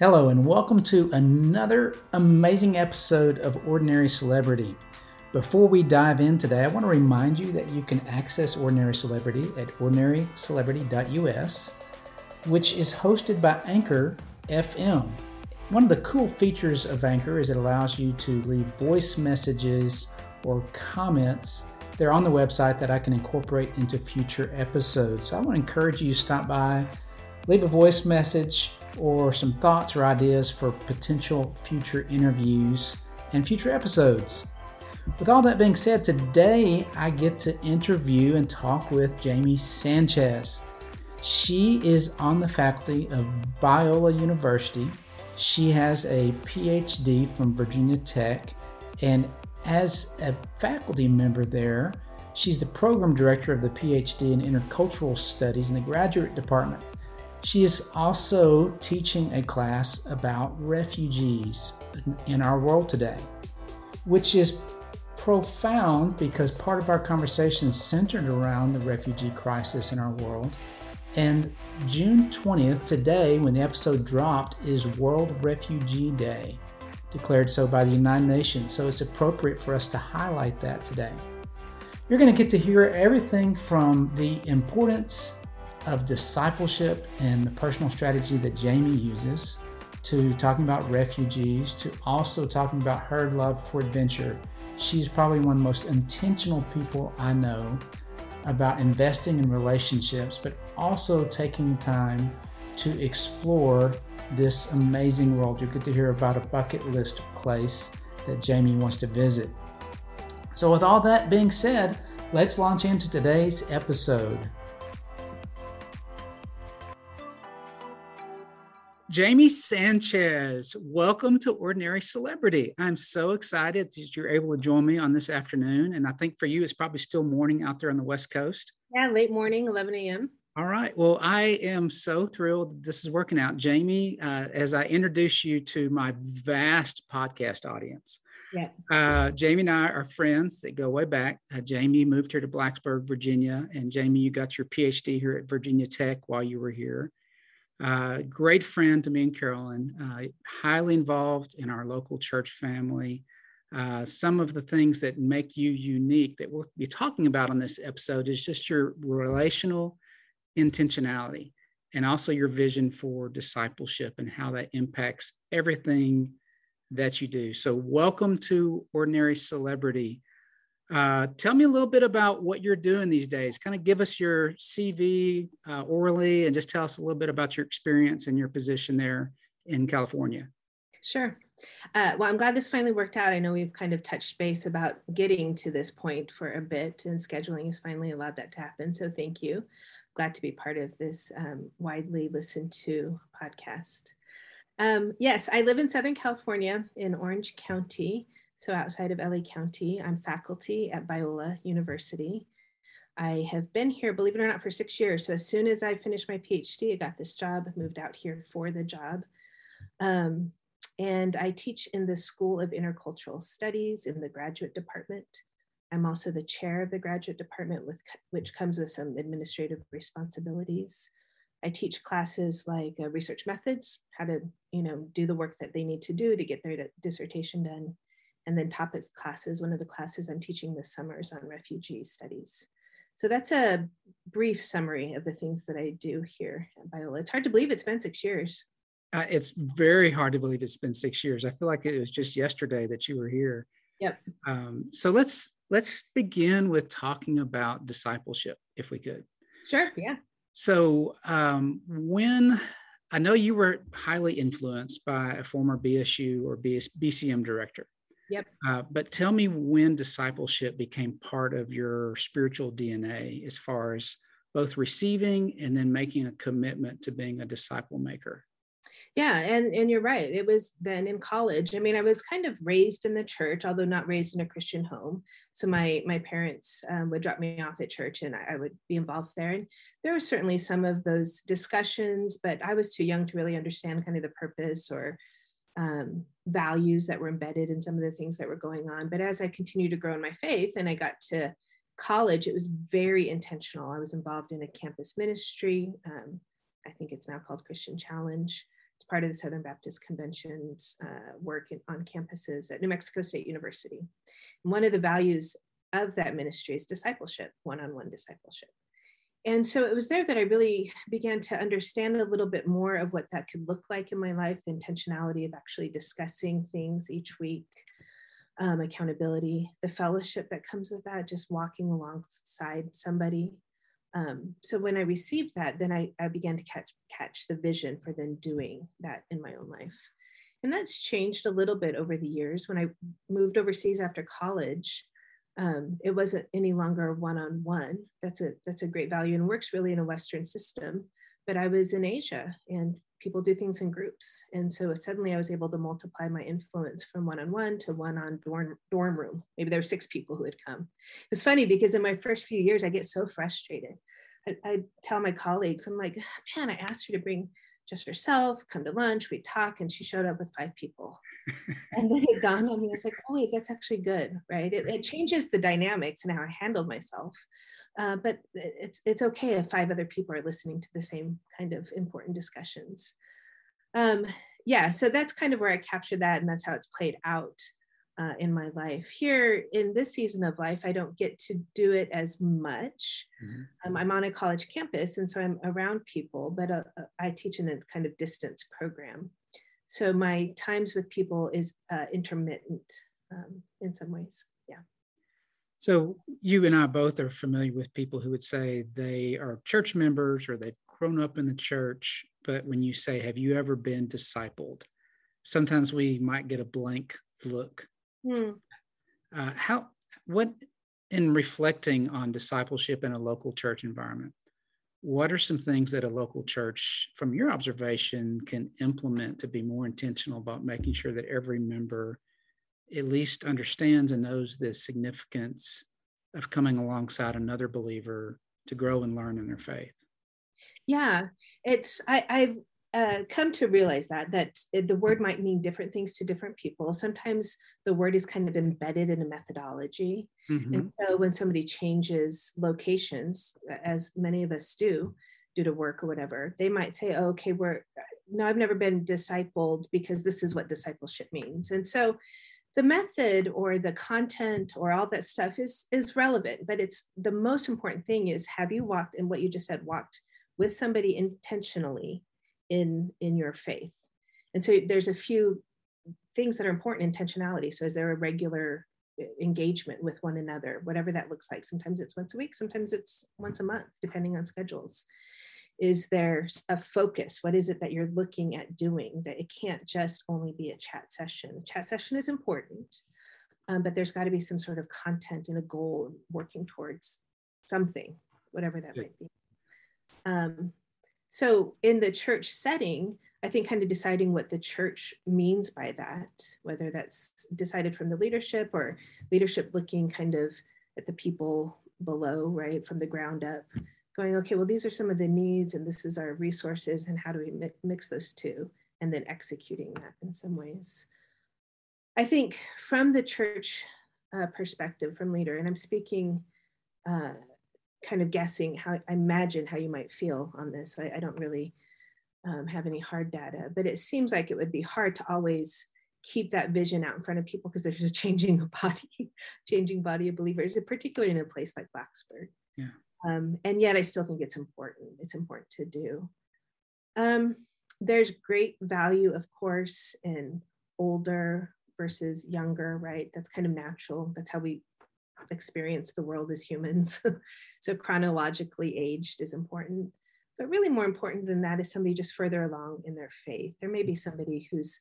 Hello, and welcome to another amazing episode of Ordinary Celebrity. Before we dive in today, I want to remind you that you can access Ordinary Celebrity at ordinarycelebrity.us, which is hosted by Anchor FM. One of the cool features of Anchor is it allows you to leave voice messages or comments there on the website that I can incorporate into future episodes. So I want to encourage you to stop by, leave a voice message or some thoughts or ideas for potential future interviews and future episodes. With all that being said, today I get to interview and talk with Jamie Sanchez. She is on the faculty of Biola University. She has a PhD from Virginia Tech, and as a faculty member there, she's the program director of the PhD in Intercultural Studies in the graduate department. She is also teaching a class about refugees in our world today, which is profound because part of our conversation is centered around the refugee crisis in our world. And June 20th, today, when the episode dropped, is World Refugee Day, declared so by the United Nations. So it's appropriate for us to highlight that today. You're going to get to hear everything from the importance of discipleship and the personal strategy that Jamie uses to talking about refugees to also talking about her love for adventure. She's probably one of the most intentional people I know about investing in relationships, but also taking time to explore this amazing world. You get to hear about a bucket list place that Jamie wants to visit. So, with all that being said, let's launch into today's episode. Jamie Sanchez, welcome to Ordinary Celebrity. I'm so excited that you're able to join me on this afternoon. And I think for you, it's probably still morning out there on the West Coast. Yeah, late morning, 11 a.m. All right. Well, I am so thrilled this is working out. Jamie, uh, as I introduce you to my vast podcast audience, yeah. Uh, Jamie and I are friends that go way back. Uh, Jamie moved here to Blacksburg, Virginia, and Jamie, you got your PhD here at Virginia Tech while you were here. Uh, great friend to me and Carolyn, uh, highly involved in our local church family. Uh, some of the things that make you unique that we'll be talking about on this episode is just your relational intentionality and also your vision for discipleship and how that impacts everything that you do. So, welcome to Ordinary Celebrity. Uh, tell me a little bit about what you're doing these days. Kind of give us your CV uh, orally and just tell us a little bit about your experience and your position there in California. Sure. Uh, well, I'm glad this finally worked out. I know we've kind of touched base about getting to this point for a bit, and scheduling has finally allowed that to happen. So, thank you. Glad to be part of this um, widely listened to podcast. Um, yes, I live in Southern California in Orange County so outside of LA County. I'm faculty at Biola University. I have been here, believe it or not, for six years. So as soon as I finished my PhD, I got this job, moved out here for the job. Um, and I teach in the School of Intercultural Studies in the graduate department. I'm also the chair of the graduate department, with, which comes with some administrative responsibilities. I teach classes like uh, research methods, how to you know do the work that they need to do to get their dissertation done, and then topics classes. One of the classes I'm teaching this summer is on refugee studies. So that's a brief summary of the things that I do here at Biola. It's hard to believe it's been six years. Uh, it's very hard to believe it's been six years. I feel like it was just yesterday that you were here. Yep. Um, so let's let's begin with talking about discipleship, if we could. Sure. Yeah. So um, when I know you were highly influenced by a former BSU or BS, BCM director. Yep. Uh, but tell me when discipleship became part of your spiritual DNA as far as both receiving and then making a commitment to being a disciple maker. Yeah, and and you're right. It was then in college. I mean, I was kind of raised in the church, although not raised in a Christian home. So my my parents um, would drop me off at church, and I, I would be involved there. And there were certainly some of those discussions, but I was too young to really understand kind of the purpose or um, values that were embedded in some of the things that were going on. But as I continued to grow in my faith and I got to college, it was very intentional. I was involved in a campus ministry. Um, I think it's now called Christian Challenge. it's part of the Southern Baptist Convention's uh, work in, on campuses at New Mexico State University. And one of the values of that ministry is discipleship, one on one discipleship. And so it was there that I really began to understand a little bit more of what that could look like in my life, the intentionality of actually discussing things each week, um, accountability, the fellowship that comes with that, just walking alongside somebody. Um, so when I received that, then I, I began to catch catch the vision for then doing that in my own life. And that's changed a little bit over the years. When I moved overseas after college, um, it wasn't any longer one-on-one. That's a that's a great value and works really in a Western system. But I was in Asia and people do things in groups. And so suddenly I was able to multiply my influence from one-on-one to one on dorm, dorm room. Maybe there were six people who had come. it was funny because in my first few years, I get so frustrated. I, I tell my colleagues, I'm like, man, I asked you to bring just herself, come to lunch, we talk, and she showed up with five people. and then it dawned on me, I was like, oh wait, that's actually good, right? It, it changes the dynamics and how I handled myself. Uh, but it's it's okay if five other people are listening to the same kind of important discussions. Um, yeah, so that's kind of where I captured that, and that's how it's played out uh, in my life. Here in this season of life, I don't get to do it as much. Mm-hmm. Um, I'm on a college campus, and so I'm around people, but uh, uh, I teach in a kind of distance program. So my times with people is uh, intermittent um, in some ways. Yeah. So you and I both are familiar with people who would say they are church members or they've grown up in the church, but when you say, "Have you ever been discipled?" Sometimes we might get a blank look Hmm. Uh, how what in reflecting on discipleship in a local church environment, what are some things that a local church, from your observation, can implement to be more intentional about making sure that every member at least understands and knows the significance of coming alongside another believer to grow and learn in their faith? Yeah, it's I, I've uh, come to realize that that the word might mean different things to different people. Sometimes the word is kind of embedded in a methodology, mm-hmm. and so when somebody changes locations, as many of us do, due to work or whatever, they might say, oh, "Okay, we're no, I've never been discipled because this is what discipleship means," and so the method or the content or all that stuff is is relevant but it's the most important thing is have you walked and what you just said walked with somebody intentionally in in your faith. And so there's a few things that are important intentionality. So is there a regular uh, engagement with one another whatever that looks like. Sometimes it's once a week sometimes it's once a month depending on schedules. Is there a focus? What is it that you're looking at doing that it can't just only be a chat session? Chat session is important um, but there's got to be some sort of content and a goal working towards something whatever that might be. Um, so in the church setting, I think kind of deciding what the church means by that, whether that's decided from the leadership or leadership looking kind of at the people below, right, from the ground up, going, okay, well, these are some of the needs and this is our resources and how do we mix those two, and then executing that in some ways. I think from the church uh, perspective, from leader, and I'm speaking uh, kind of guessing how I imagine how you might feel on this. I, I don't really um, have any hard data, but it seems like it would be hard to always keep that vision out in front of people because there's a changing body, changing body of believers, particularly in a place like Blacksburg. Yeah. Um, and yet I still think it's important. It's important to do. Um, there's great value, of course, in older versus younger, right? That's kind of natural. That's how we experience the world as humans. so chronologically aged is important. But really more important than that is somebody just further along in their faith. There may be somebody who's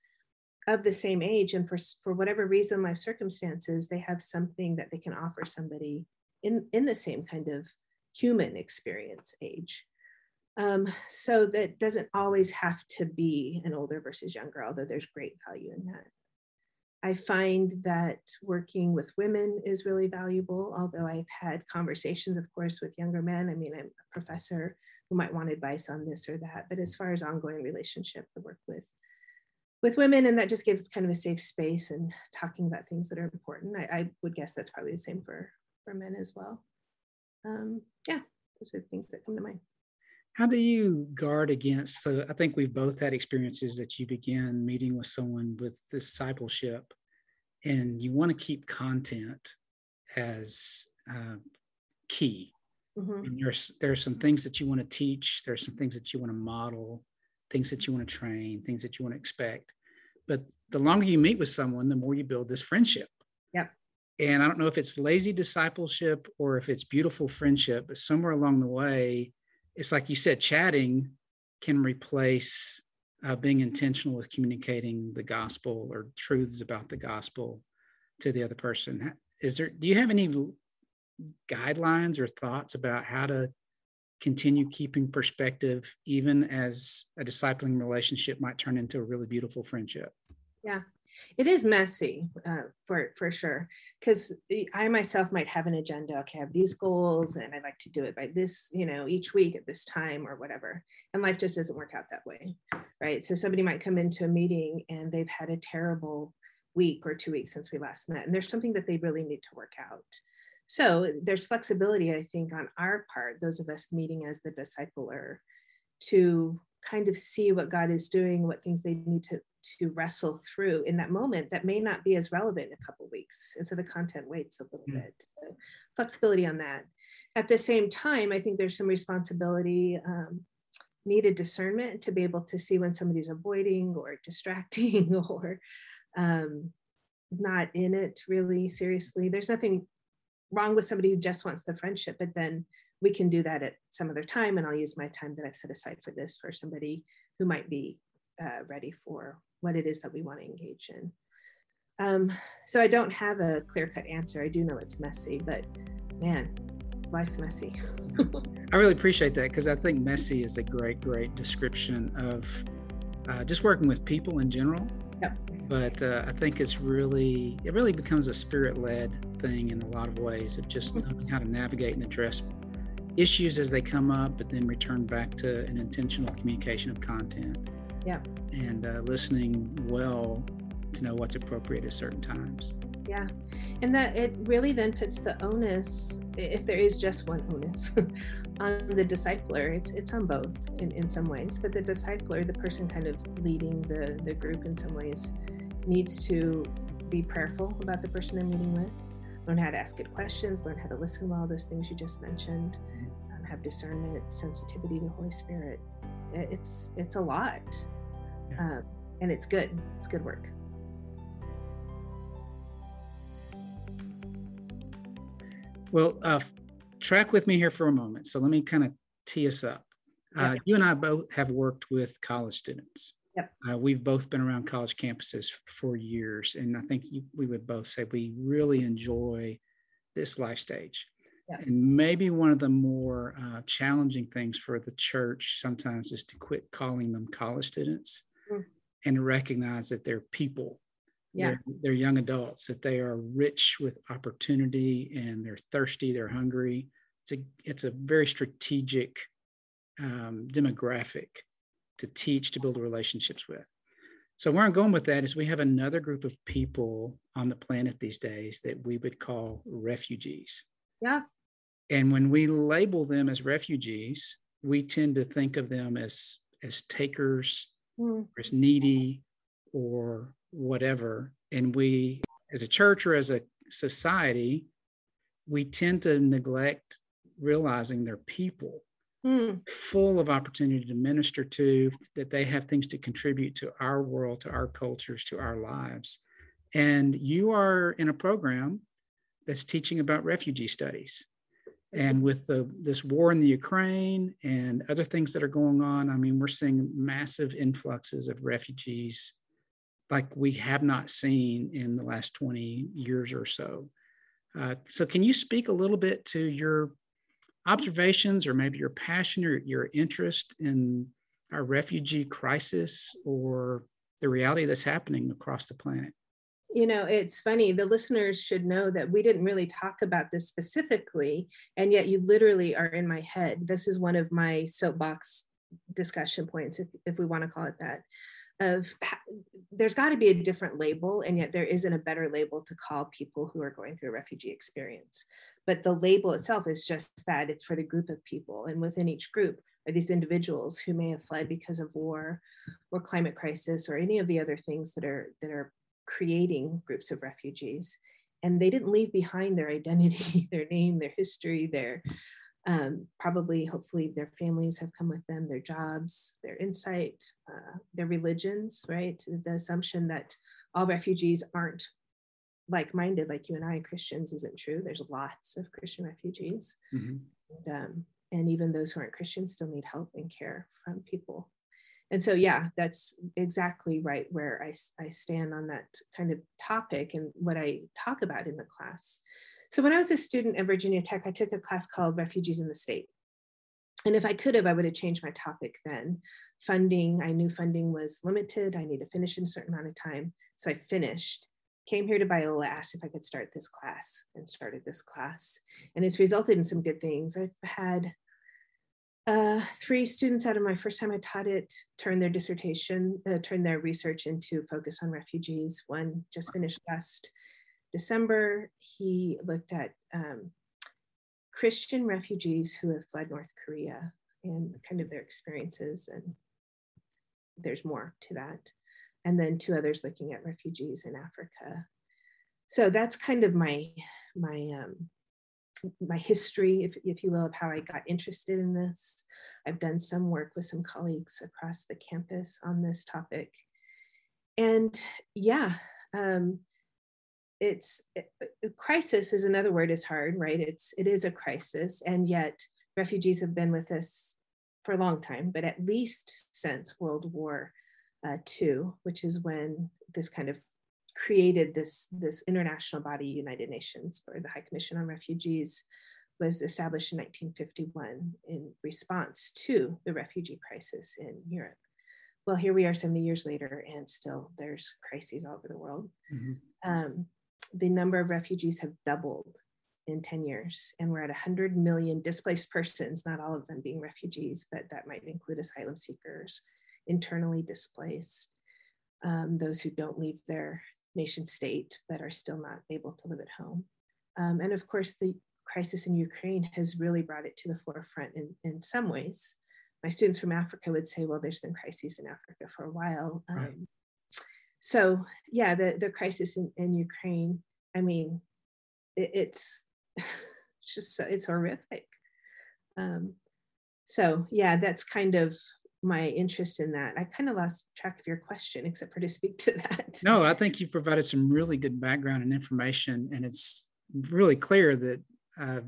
of the same age and for, for whatever reason, life circumstances, they have something that they can offer somebody in, in the same kind of human experience age. Um, so that doesn't always have to be an older versus younger, although there's great value in that. I find that working with women is really valuable, although I've had conversations, of course, with younger men. I mean, I'm a professor who might want advice on this or that, but as far as ongoing relationship, I work with with women, and that just gives kind of a safe space and talking about things that are important. I, I would guess that's probably the same for for men as well. Um, yeah, those are the things that come to mind. How do you guard against so i think we've both had experiences that you begin meeting with someone with discipleship and you want to keep content as uh, key. Mm-hmm. and there's there's some things that you want to teach there's some things that you want to model things that you want to train things that you want to expect. But the longer you meet with someone the more you build this friendship. Yep. And i don't know if it's lazy discipleship or if it's beautiful friendship but somewhere along the way it's like you said, chatting can replace uh, being intentional with communicating the gospel or truths about the gospel to the other person. Is there? Do you have any guidelines or thoughts about how to continue keeping perspective, even as a discipling relationship might turn into a really beautiful friendship? Yeah, it is messy uh, for for sure because i myself might have an agenda okay i have these goals and i'd like to do it by this you know each week at this time or whatever and life just doesn't work out that way right? So somebody might come into a meeting and they've had a terrible week or two weeks since we last met and there's something that they really need to work out. So there's flexibility i think on our part those of us meeting as the discipler to kind of see what God is doing, what things they need to to wrestle through in that moment that may not be as relevant in a couple weeks. And so the content waits a little mm. bit. So flexibility on that. At the same time, I think there's some responsibility, um, needed discernment to be able to see when somebody's avoiding or distracting or um, not in it really seriously. There's nothing wrong with somebody who just wants the friendship, but then we can do that at some other time and i'll use my time that i've set aside for this for somebody who might be uh, ready for what it is that we want to engage in um, so i don't have a clear cut answer i do know it's messy but man life's messy i really appreciate that because i think messy is a great great description of uh, just working with people in general yep. but uh, i think it's really it really becomes a spirit-led thing in a lot of ways of just mm-hmm. knowing how to navigate and address issues as they come up, but then return back to an intentional communication of content. Yeah. And uh, listening well to know what's appropriate at certain times. Yeah. And that it really then puts the onus, if there is just one onus, on the discipler. It's it's on both in, in some ways, but the discipler, the person kind of leading the, the group in some ways, needs to be prayerful about the person they're meeting with, learn how to ask good questions, learn how to listen well, those things you just mentioned, have discernment, sensitivity to the Holy Spirit. It's it's a lot, yeah. um, and it's good. It's good work. Well, uh, track with me here for a moment. So let me kind of tee us up. Uh, you and I both have worked with college students. Yep. Uh, we've both been around college campuses for years, and I think you, we would both say we really enjoy this life stage. Yeah. And maybe one of the more uh, challenging things for the church sometimes is to quit calling them college students. And recognize that they're people. Yeah. They're, they're, young adults, that they are rich with opportunity and they're thirsty, they're hungry. It's a, it's a very strategic um, demographic to teach, to build relationships with. So, where I'm going with that is we have another group of people on the planet these days that we would call refugees. Yeah. And when we label them as refugees, we tend to think of them as as takers, mm. or as needy, or whatever. And we, as a church or as a society, we tend to neglect realizing they're people mm. full of opportunity to minister to, that they have things to contribute to our world, to our cultures, to our lives. And you are in a program that's teaching about refugee studies. And with the, this war in the Ukraine and other things that are going on, I mean, we're seeing massive influxes of refugees like we have not seen in the last 20 years or so. Uh, so, can you speak a little bit to your observations or maybe your passion or your interest in our refugee crisis or the reality that's happening across the planet? You know, it's funny, the listeners should know that we didn't really talk about this specifically, and yet you literally are in my head. This is one of my soapbox discussion points, if, if we want to call it that. Of there's got to be a different label, and yet there isn't a better label to call people who are going through a refugee experience. But the label itself is just that it's for the group of people, and within each group, are these individuals who may have fled because of war or climate crisis or any of the other things that are that are creating groups of refugees. And they didn't leave behind their identity their name their history their um, probably hopefully their families have come with them their jobs their insight uh, their religions right? The assumption that all refugees aren't like-minded like you and i christians isn't true. There's lots of christian refugees. Mm-hmm. and, um, and even those who aren't christians still need help and care from people and so yeah that's exactly right where I, I stand on that kind of topic and what i talk about in the class. So when i was a student at virginia tech i took a class called refugees in the state. And if i could have i would have changed my topic then. Funding i knew funding was limited. I need to finish in a certain amount of time. So i finished came here to Biola, asked if I could start this class and started this class. And it's resulted in some good things. I've had uh, three students out of my first time I taught it turned their dissertation, uh, turn their research into focus on refugees. One just finished last December. He looked at um, Christian refugees who have fled North Korea and kind of their experiences. And there's more to that and then two others looking at refugees in Africa. So that's kind of my my um, my history, if, if you will, of how I got interested in this. I've done some work with some colleagues across the campus on this topic. And yeah, um, it's it, crisis is another word is hard, right? It's it is a crisis, and yet refugees have been with us for a long time, but at least since World War uh, II, which is when this kind of created this, this international body, United Nations for the High Commission on Refugees, was established in 1951 in response to the refugee crisis in Europe. Well, here we are 70 years later, and still there's crises all over the world. Mm-hmm. Um, the number of refugees have doubled in 10 years, and we're at 100 million displaced persons, not all of them being refugees, but that might include asylum seekers, internally displaced, um, those who don't leave their nation state but are still not able to live at home. Um, and of course, the crisis in Ukraine has really brought it to the forefront in, in some ways. My students from Africa would say, well, there's been crises in Africa for a while. Um, right. So yeah, the, the crisis in, in Ukraine, I mean, it, it's, it's just, so, it's horrific. Um, so yeah, that's kind of my interest in that. I kind of lost track of your question, except for to speak to that. No, I think you've provided some really good background and information, and it's really clear that. Uh,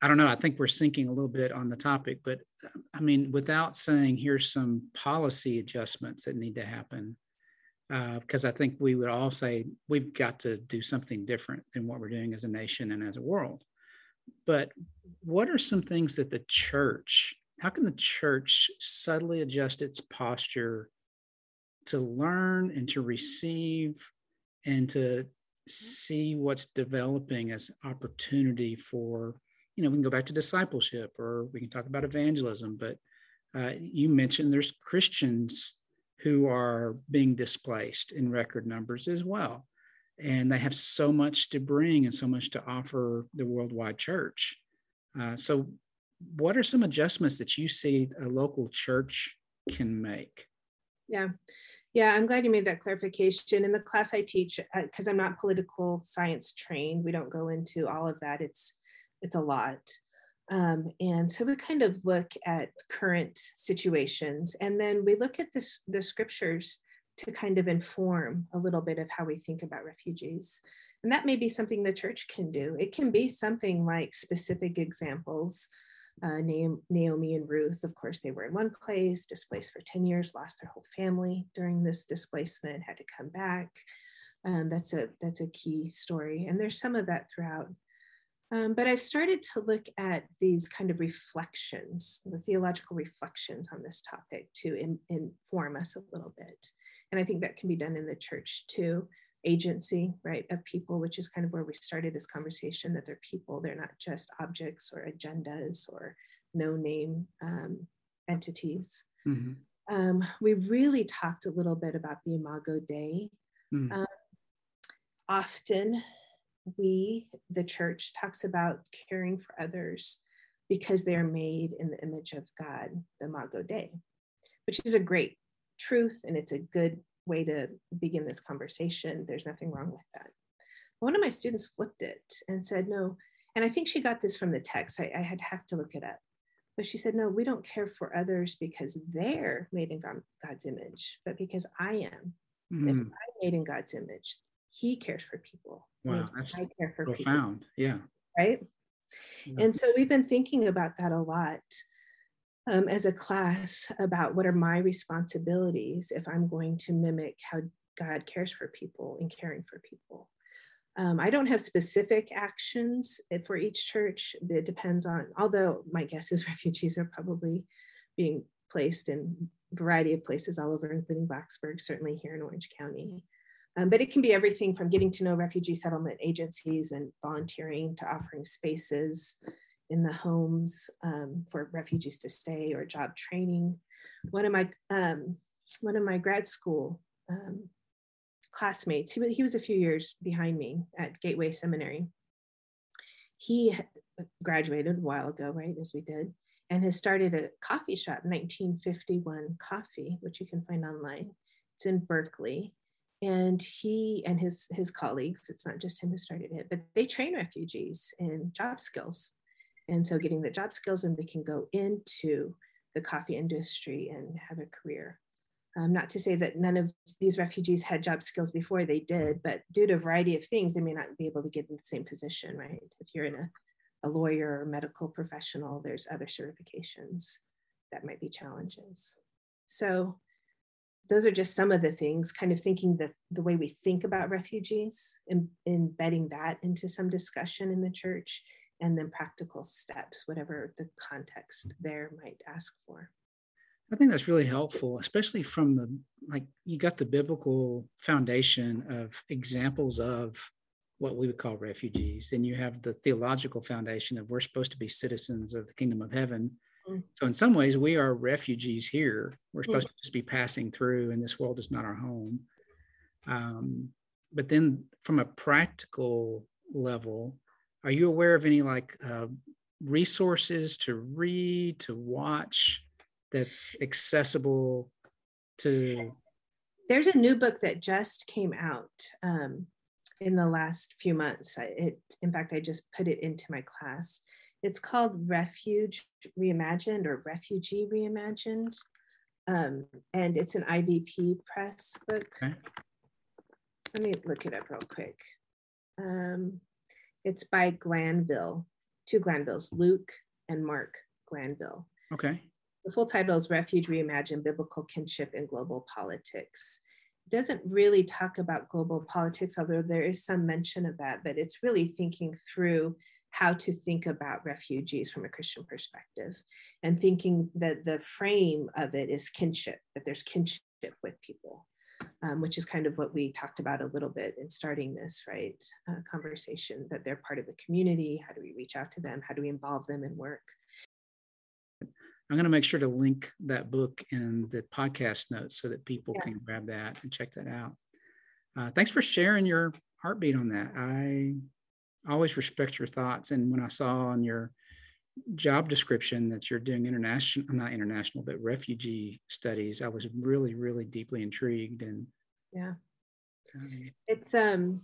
I don't know. I think we're syncing a little bit on the topic, but I mean, without saying here's some policy adjustments that need to happen, because uh, I think we would all say we've got to do something different than what we're doing as a nation and as a world. But what are some things that the church how can the church subtly adjust its posture to learn and to receive and to see what's developing as opportunity for you know we can go back to discipleship or we can talk about evangelism but uh, you mentioned there's christians who are being displaced in record numbers as well. And they have so much to bring and so much to offer the worldwide church. Uh, so what are some adjustments that you see a local church can make? Yeah. Yeah, I'm glad you made that clarification. In the class I teach, because uh, I'm not political science trained, we don't go into all of that. It's it's a lot, um, and so we kind of look at current situations, and then we look at this, the scriptures to kind of inform a little bit of how we think about refugees. And that may be something the church can do. It can be something like specific examples uh, Naomi and Ruth, of course, they were in one place, displaced for 10 years, lost their whole family during this displacement, had to come back. Um, that's a that's a key story, and there's some of that throughout. Um, but I've started to look at these kind of reflections, the theological reflections on this topic to in, inform us a little bit, and I think that can be done in the church too agency, right, of people, which is kind of where we started this conversation that they're people, they're not just objects or agendas or no name um, entities. Mm-hmm. Um, we really talked a little bit about the Imago Dei. Mm-hmm. Um, often, we, the church, talks about caring for others because they are made in the image of God, the Imago Dei, which is a great truth and it's a good way to begin this conversation. There's nothing wrong with that. One of my students flipped it and said, no, and I think she got this from the text. I, I had have to look it up. But she said, no, we don't care for others because they're made in God, God's image, but because I am. Mm. If I'm made in God's image, he cares for people. Wow, that's I care for profound. People, yeah. Right. Yeah. And so we've been thinking about that a lot um, as a class about what are my responsibilities if I'm going to mimic how God cares for people and caring for people. Um, I don't have specific actions for each church. It depends on, although my guess is refugees are probably being placed in a variety of places all over, including Blacksburg, certainly here in Orange County. Um, but it can be everything from getting to know refugee settlement agencies and volunteering to offering spaces in the homes um, for refugees to stay or job training. One of my um, one of my grad school um, classmates. He, he was a few years behind me at Gateway Seminary. He graduated a while ago, right, as we did, and has started a coffee shop, 1951 Coffee, which you can find online. It's in Berkeley. And he and his his colleagues, it's not just him who started it, but they train refugees in job skills. And so getting the job skills and they can go into the coffee industry and have a career. Um, not to say that none of these refugees had job skills before they did, but due to a variety of things, they may not be able to get in the same position, right? If you're in a, a lawyer or medical professional, there's other certifications that might be challenges. So those are just some of the things, kind of thinking that the way we think about refugees and embedding that into some discussion in the church, and then practical steps, whatever the context there might ask for. I think that's really helpful, especially from the like you got the biblical foundation of examples of what we would call refugees. Then you have the theological foundation of we're supposed to be citizens of the kingdom of heaven. Mm. So in some ways, we are refugees here. We're supposed mm. to just be passing through, and this world is not our home. Um, but then, from a practical level, are you aware of any like uh, resources to read, to watch? that's accessible to there's a new book that just came out um, in the last few months I, it in fact i just put it into my class it's called refuge reimagined or refugee reimagined um, and it's an ivp press book okay. let me look it up real quick um, it's by glanville two glanvilles luke and mark glanville okay the full title is Refuge Reimagine Biblical Kinship in Global Politics. It doesn't really talk about global politics, although there is some mention of that, but it's really thinking through how to think about refugees from a Christian perspective and thinking that the frame of it is kinship, that there's kinship with people. Um, which is kind of what we talked about a little bit in starting this right uh, conversation that they're part of the community how do we reach out to them how do we involve them in work I'm going to make sure to link that book in the podcast notes so that people yeah. can grab that and check that out. Uh, thanks for sharing your heartbeat on that. I always respect your thoughts. And when I saw on your job description that you're doing international, not international, but refugee studies, I was really, really deeply intrigued. And yeah, um, it's, um,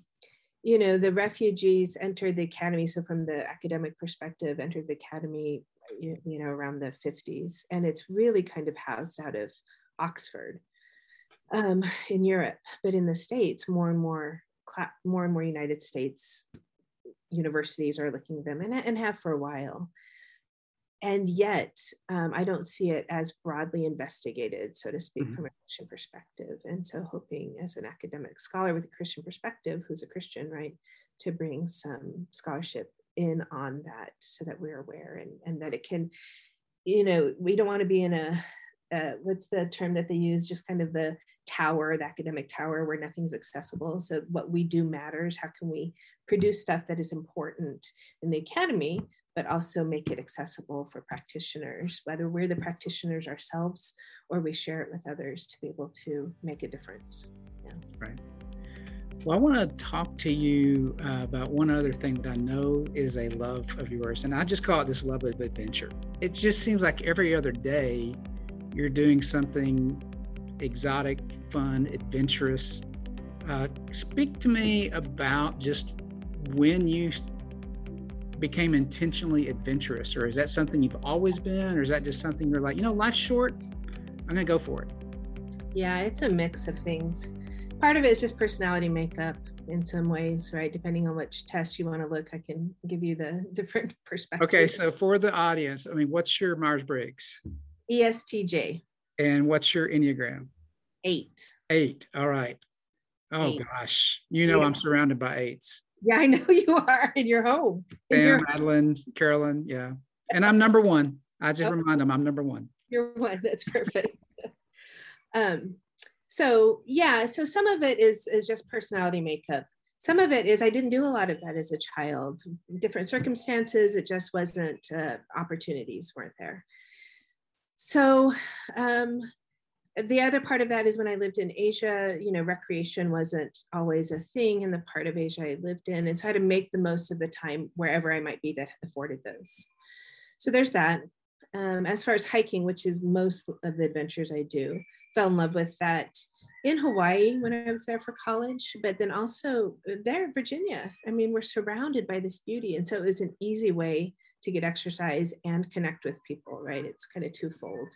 you know, the refugees entered the academy. So, from the academic perspective, entered the academy you, you know, around the 50s. And it's really kind of housed out of Oxford um, in Europe. But in the States, more and more, more and more United States universities are looking at them and, and have for a while. And yet, um, I don't see it as broadly investigated, so to speak, mm-hmm. from a Christian perspective. And so, hoping as an academic scholar with a Christian perspective, who's a Christian, right, to bring some scholarship in on that so that we're aware and, and that it can, you know, we don't want to be in a, uh, what's the term that they use, just kind of the tower, the academic tower where nothing's accessible. So what we do matters. How can we produce stuff that is important in the academy, but also make it accessible for practitioners, whether we're the practitioners ourselves or we share it with others to be able to make a difference. Yeah. Right. Well, I want to talk to you uh, about one other thing that I know is a love of yours, and I just call it this love of adventure. It just seems like every other day you're doing something exotic, fun, adventurous. Uh, speak to me about just when you became intentionally adventurous, or is that something you've always been, or is that just something you're like, you know, life's short, I'm gonna go for it? Yeah, it's a mix of things. Part of it is just personality makeup in some ways, right? Depending on which test you want to look, I can give you the different perspectives. Okay, so for the audience, I mean, what's your Myers Briggs? ESTJ. And what's your Enneagram? Eight. Eight. All right. Oh Eight. gosh, you know yeah. I'm surrounded by eights. Yeah, I know you are in your home. In Sam, your Madeline, Carolyn, yeah, and I'm number one. I just remind them I'm number one. You're one. That's perfect. um, so yeah, so some of it is is just personality makeup. Some of it is I didn't do a lot of that as a child. Different circumstances, it just wasn't uh, opportunities weren't there. So um, the other part of that is when I lived in Asia, you know, recreation wasn't always a thing in the part of Asia I lived in. And so I had to make the most of the time wherever I might be that afforded those. So there's that. Um, as far as hiking, which is most of the adventures I do, fell in love with that in Hawaii when I was there for college, but then also there in Virginia. I mean, we're surrounded by this beauty. And so it was an easy way to get exercise and connect with people, right? It's kind of twofold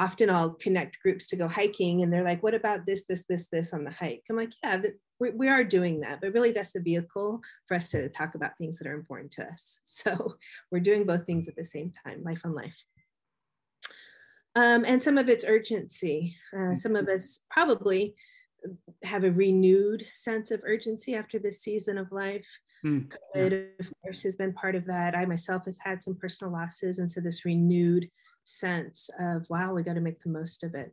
often I'll connect groups to go hiking and they're like, what about this, this, this, this on the hike? I'm like, yeah, we, we are doing that, but really that's the vehicle for us to talk about things that are important to us. So we're doing both things at the same time, life on life. Um, and some of it's urgency. Uh, some of us probably have a renewed sense of urgency after this season of life. Mm, COVID, yeah. of course, has been part of that. I myself has had some personal losses, and so this renewed sense of, wow, we got to make the most of it.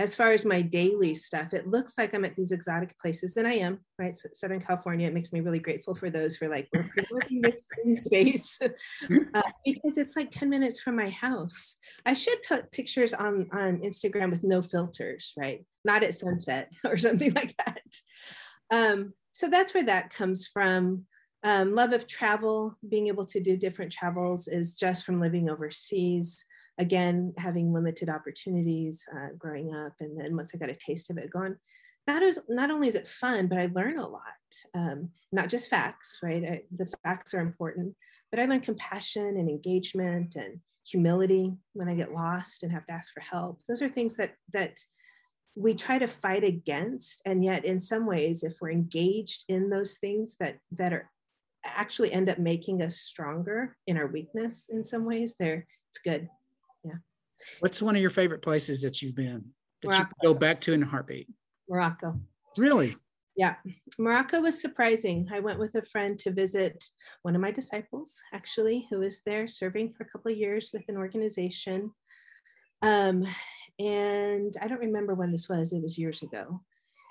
As far as my daily stuff, it looks like I'm at these exotic places, and I am, right? So Southern California, it makes me really grateful for those for like, promoting this green space uh, because it's like 10 minutes from my house. I should put pictures on, on Instagram with no filters, right? Not at sunset or something like that. Um, so that's where that comes from. Um, love of travel, being able to do different travels is just from living overseas again, having limited opportunities uh, growing up. And then once I got a taste of it, going, not as not only is it fun, but I learn a lot. Um, not just facts, right? I, the facts are important, but I learn compassion and engagement and humility when I get lost and have to ask for help. Those are things that that we try to fight against, and yet in some ways, if we're engaged in those things that that are actually end up making us stronger in our weakness in some ways, there it's good. What's one of your favorite places that you've been that Morocco. you go back to in a heartbeat? Morocco. Really? Yeah. Morocco was surprising. I went with a friend to visit one of my disciples, actually, who was there serving for a couple of years with an organization. Um, and I don't remember when this was, it was years ago.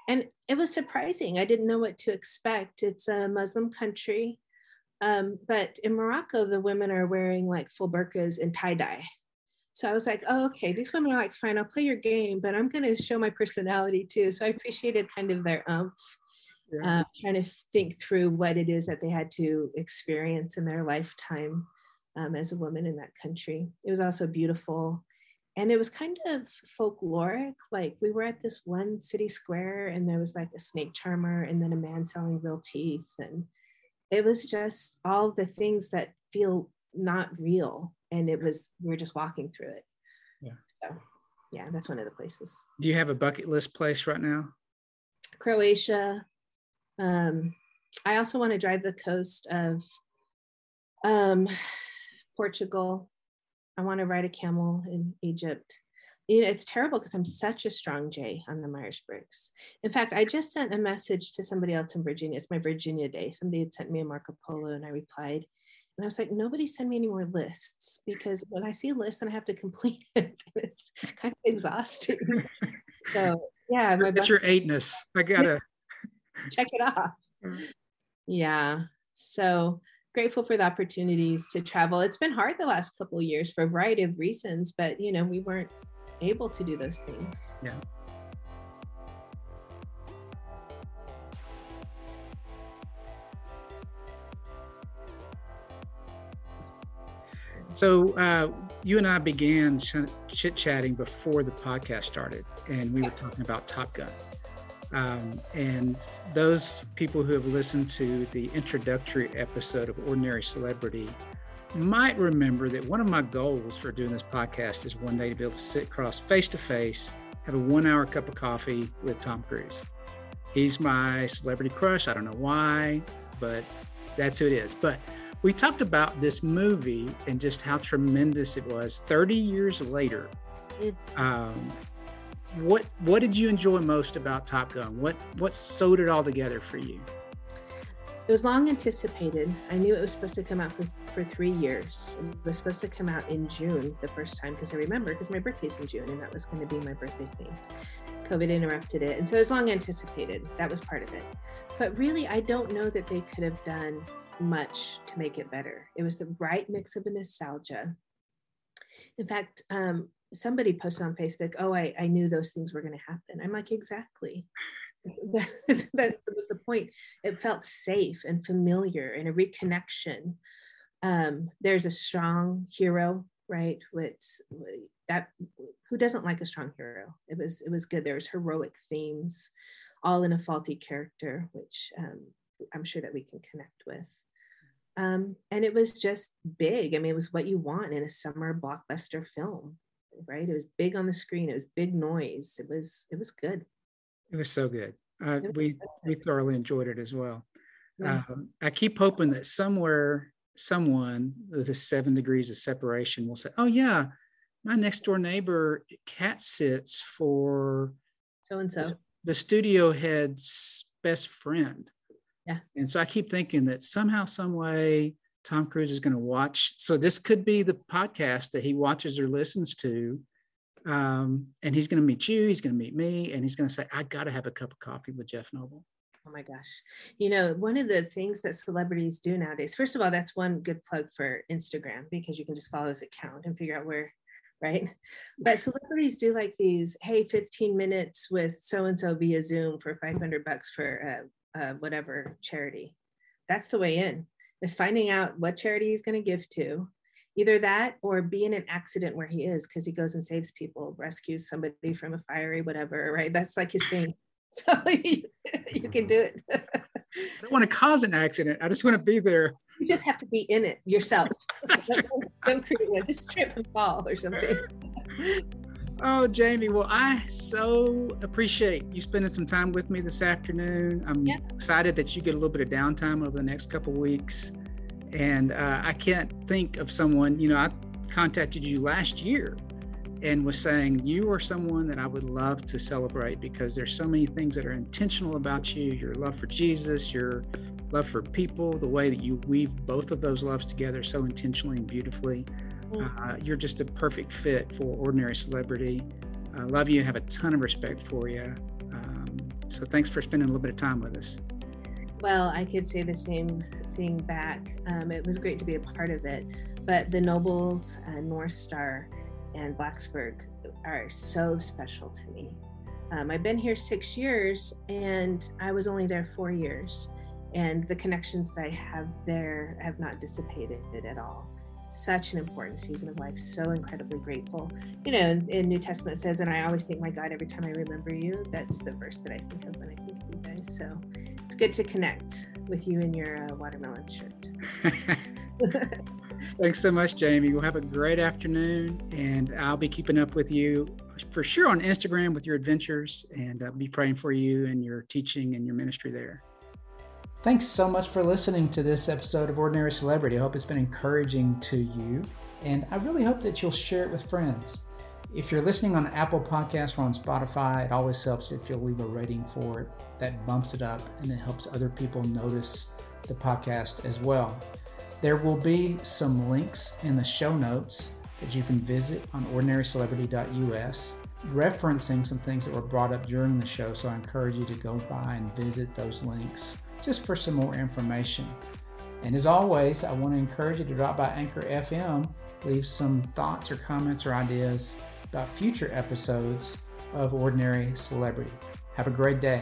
And it was surprising. I didn't know what to expect. It's a Muslim country. Um, but in Morocco, the women are wearing like full burqas and tie dye. So I was like, oh, okay, these women are like, fine, I'll play your game, but I'm going to show my personality too. So I appreciated kind of their umph, yeah. uh, trying to think through what it is that they had to experience in their lifetime um, as a woman in that country. It was also beautiful. And it was kind of folkloric. Like we were at this one city square and there was like a snake charmer and then a man selling real teeth. And it was just all the things that feel not real and it was we were just walking through it yeah so yeah that's one of the places do you have a bucket list place right now croatia um i also want to drive the coast of um portugal i want to ride a camel in egypt you know, it's terrible because I'm such a strong J on the Myers Briggs. In fact, I just sent a message to somebody else in Virginia. It's my Virginia day. Somebody had sent me a Marco Polo and I replied. And I was like, nobody send me any more lists because when I see a list and I have to complete it, it's kind of exhausting. so yeah, my it's your eightness. I gotta check it off. Yeah. So grateful for the opportunities to travel. It's been hard the last couple of years for a variety of reasons, but you know, we weren't able to do those things. Yeah. So uh, you and I began chit chatting before the podcast started, and we were talking about Top Gun. Um, and those people who have listened to the introductory episode of Ordinary Celebrity might remember that one of my goals for doing this podcast is one day to be able to sit across face to face, have a one hour cup of coffee with Tom Cruise. He's my celebrity crush. I don't know why, but that's who it is. But we talked about this movie and just how tremendous it was 30 years later. Um, what what did you enjoy most about Top Gun? What what sewed it all together for you? It was long anticipated. I knew it was supposed to come out for, for three years. It was supposed to come out in June the first time because I remember because my birthday's in June and that was going to be my birthday thing. COVID interrupted it. And so it was long anticipated. That was part of it. But really, I don't know that they could have done much to make it better. It was the right mix of a nostalgia. In fact, um, somebody posted on Facebook, "Oh, I, I knew those things were going to happen." I'm like, exactly. that, was the point. It felt safe and familiar and a reconnection. Um, there's a strong hero, right? With that, who doesn't like a strong hero? It was it was good. There was heroic themes, all in a faulty character, which um, I'm sure that we can connect with. Um, and it was just big. I mean, it was what you want in a summer blockbuster film, right? It was big on the screen. It was big noise. It was it was good. It was so good. Uh, was we so good. we thoroughly enjoyed it as well. Yeah. Um, I keep hoping that somewhere someone with a seven degrees of separation will say, "Oh yeah, my next door neighbor cat sits for so and so the studio head's best friend." Yeah. And so I keep thinking that somehow, some way, Tom Cruise is going to watch. So this could be the podcast that he watches or listens to. Um, and he's going to meet you, he's going to meet me, and he's going to say, I got to have a cup of coffee with Jeff Noble. Oh my gosh. You know, one of the things that celebrities do nowadays, first of all, that's one good plug for Instagram because you can just follow his account and figure out where, right? But celebrities do like these, hey, 15 minutes with so and so via Zoom for 500 bucks for uh, whatever charity. That's the way in, is finding out what charity he's going to give to. Either that or be in an accident where he is because he goes and saves people, rescues somebody from a fiery whatever, right? That's like his thing. So you, you can do it. I don't want to cause an accident. I just want to be there. You just have to be in it yourself. don't, don't create one. Just trip and fall or something. Oh, Jamie, well, I so appreciate you spending some time with me this afternoon. I'm yeah. excited that you get a little bit of downtime over the next couple weeks. And uh, I can't think of someone, you know, I contacted you last year and was saying you are someone that I would love to celebrate because there's so many things that are intentional about you your love for Jesus, your love for people, the way that you weave both of those loves together so intentionally and beautifully. Uh, you're just a perfect fit for ordinary celebrity. I love you. Have a ton of respect for you. Um, so thanks for spending a little bit of time with us. Well, I could say the same thing back. Um, it was great to be a part of it. But the Nobles, uh, North Star, and Blacksburg are so special to me. Um, I've been here six years and I was only there four years. And the connections that I have there have not dissipated at all such an important season of life. So incredibly grateful. You know, in, in, New Testament says, and I always think, my God, every time I remember you, that's the verse that I think of when I think of you guys. So it's good to connect with you in your uh, watermelon shirt. Thanks so much, Jamie. We'll have a great afternoon, and I'll be keeping up with you for sure on Instagram with your adventures, and I'll be praying for you and your teaching and your ministry there. Thanks so much for listening to this episode of Ordinary Celebrity. I hope it's been encouraging to you, and I really hope that you'll share it with friends. If you're listening on Apple Podcasts or on Spotify, it always helps if you'll leave a rating for it. That bumps it up and it helps other people notice the podcast as well. There will be some links in the show notes that you can visit on ordinarycelebrity.us referencing some things that were brought up during the show. So I encourage you to go by and visit those links just for some more information. And as always, I want to encourage you to drop by Anchor FM, leave some thoughts or comments or ideas about future episodes of Ordinary Celebrity. Have a great day.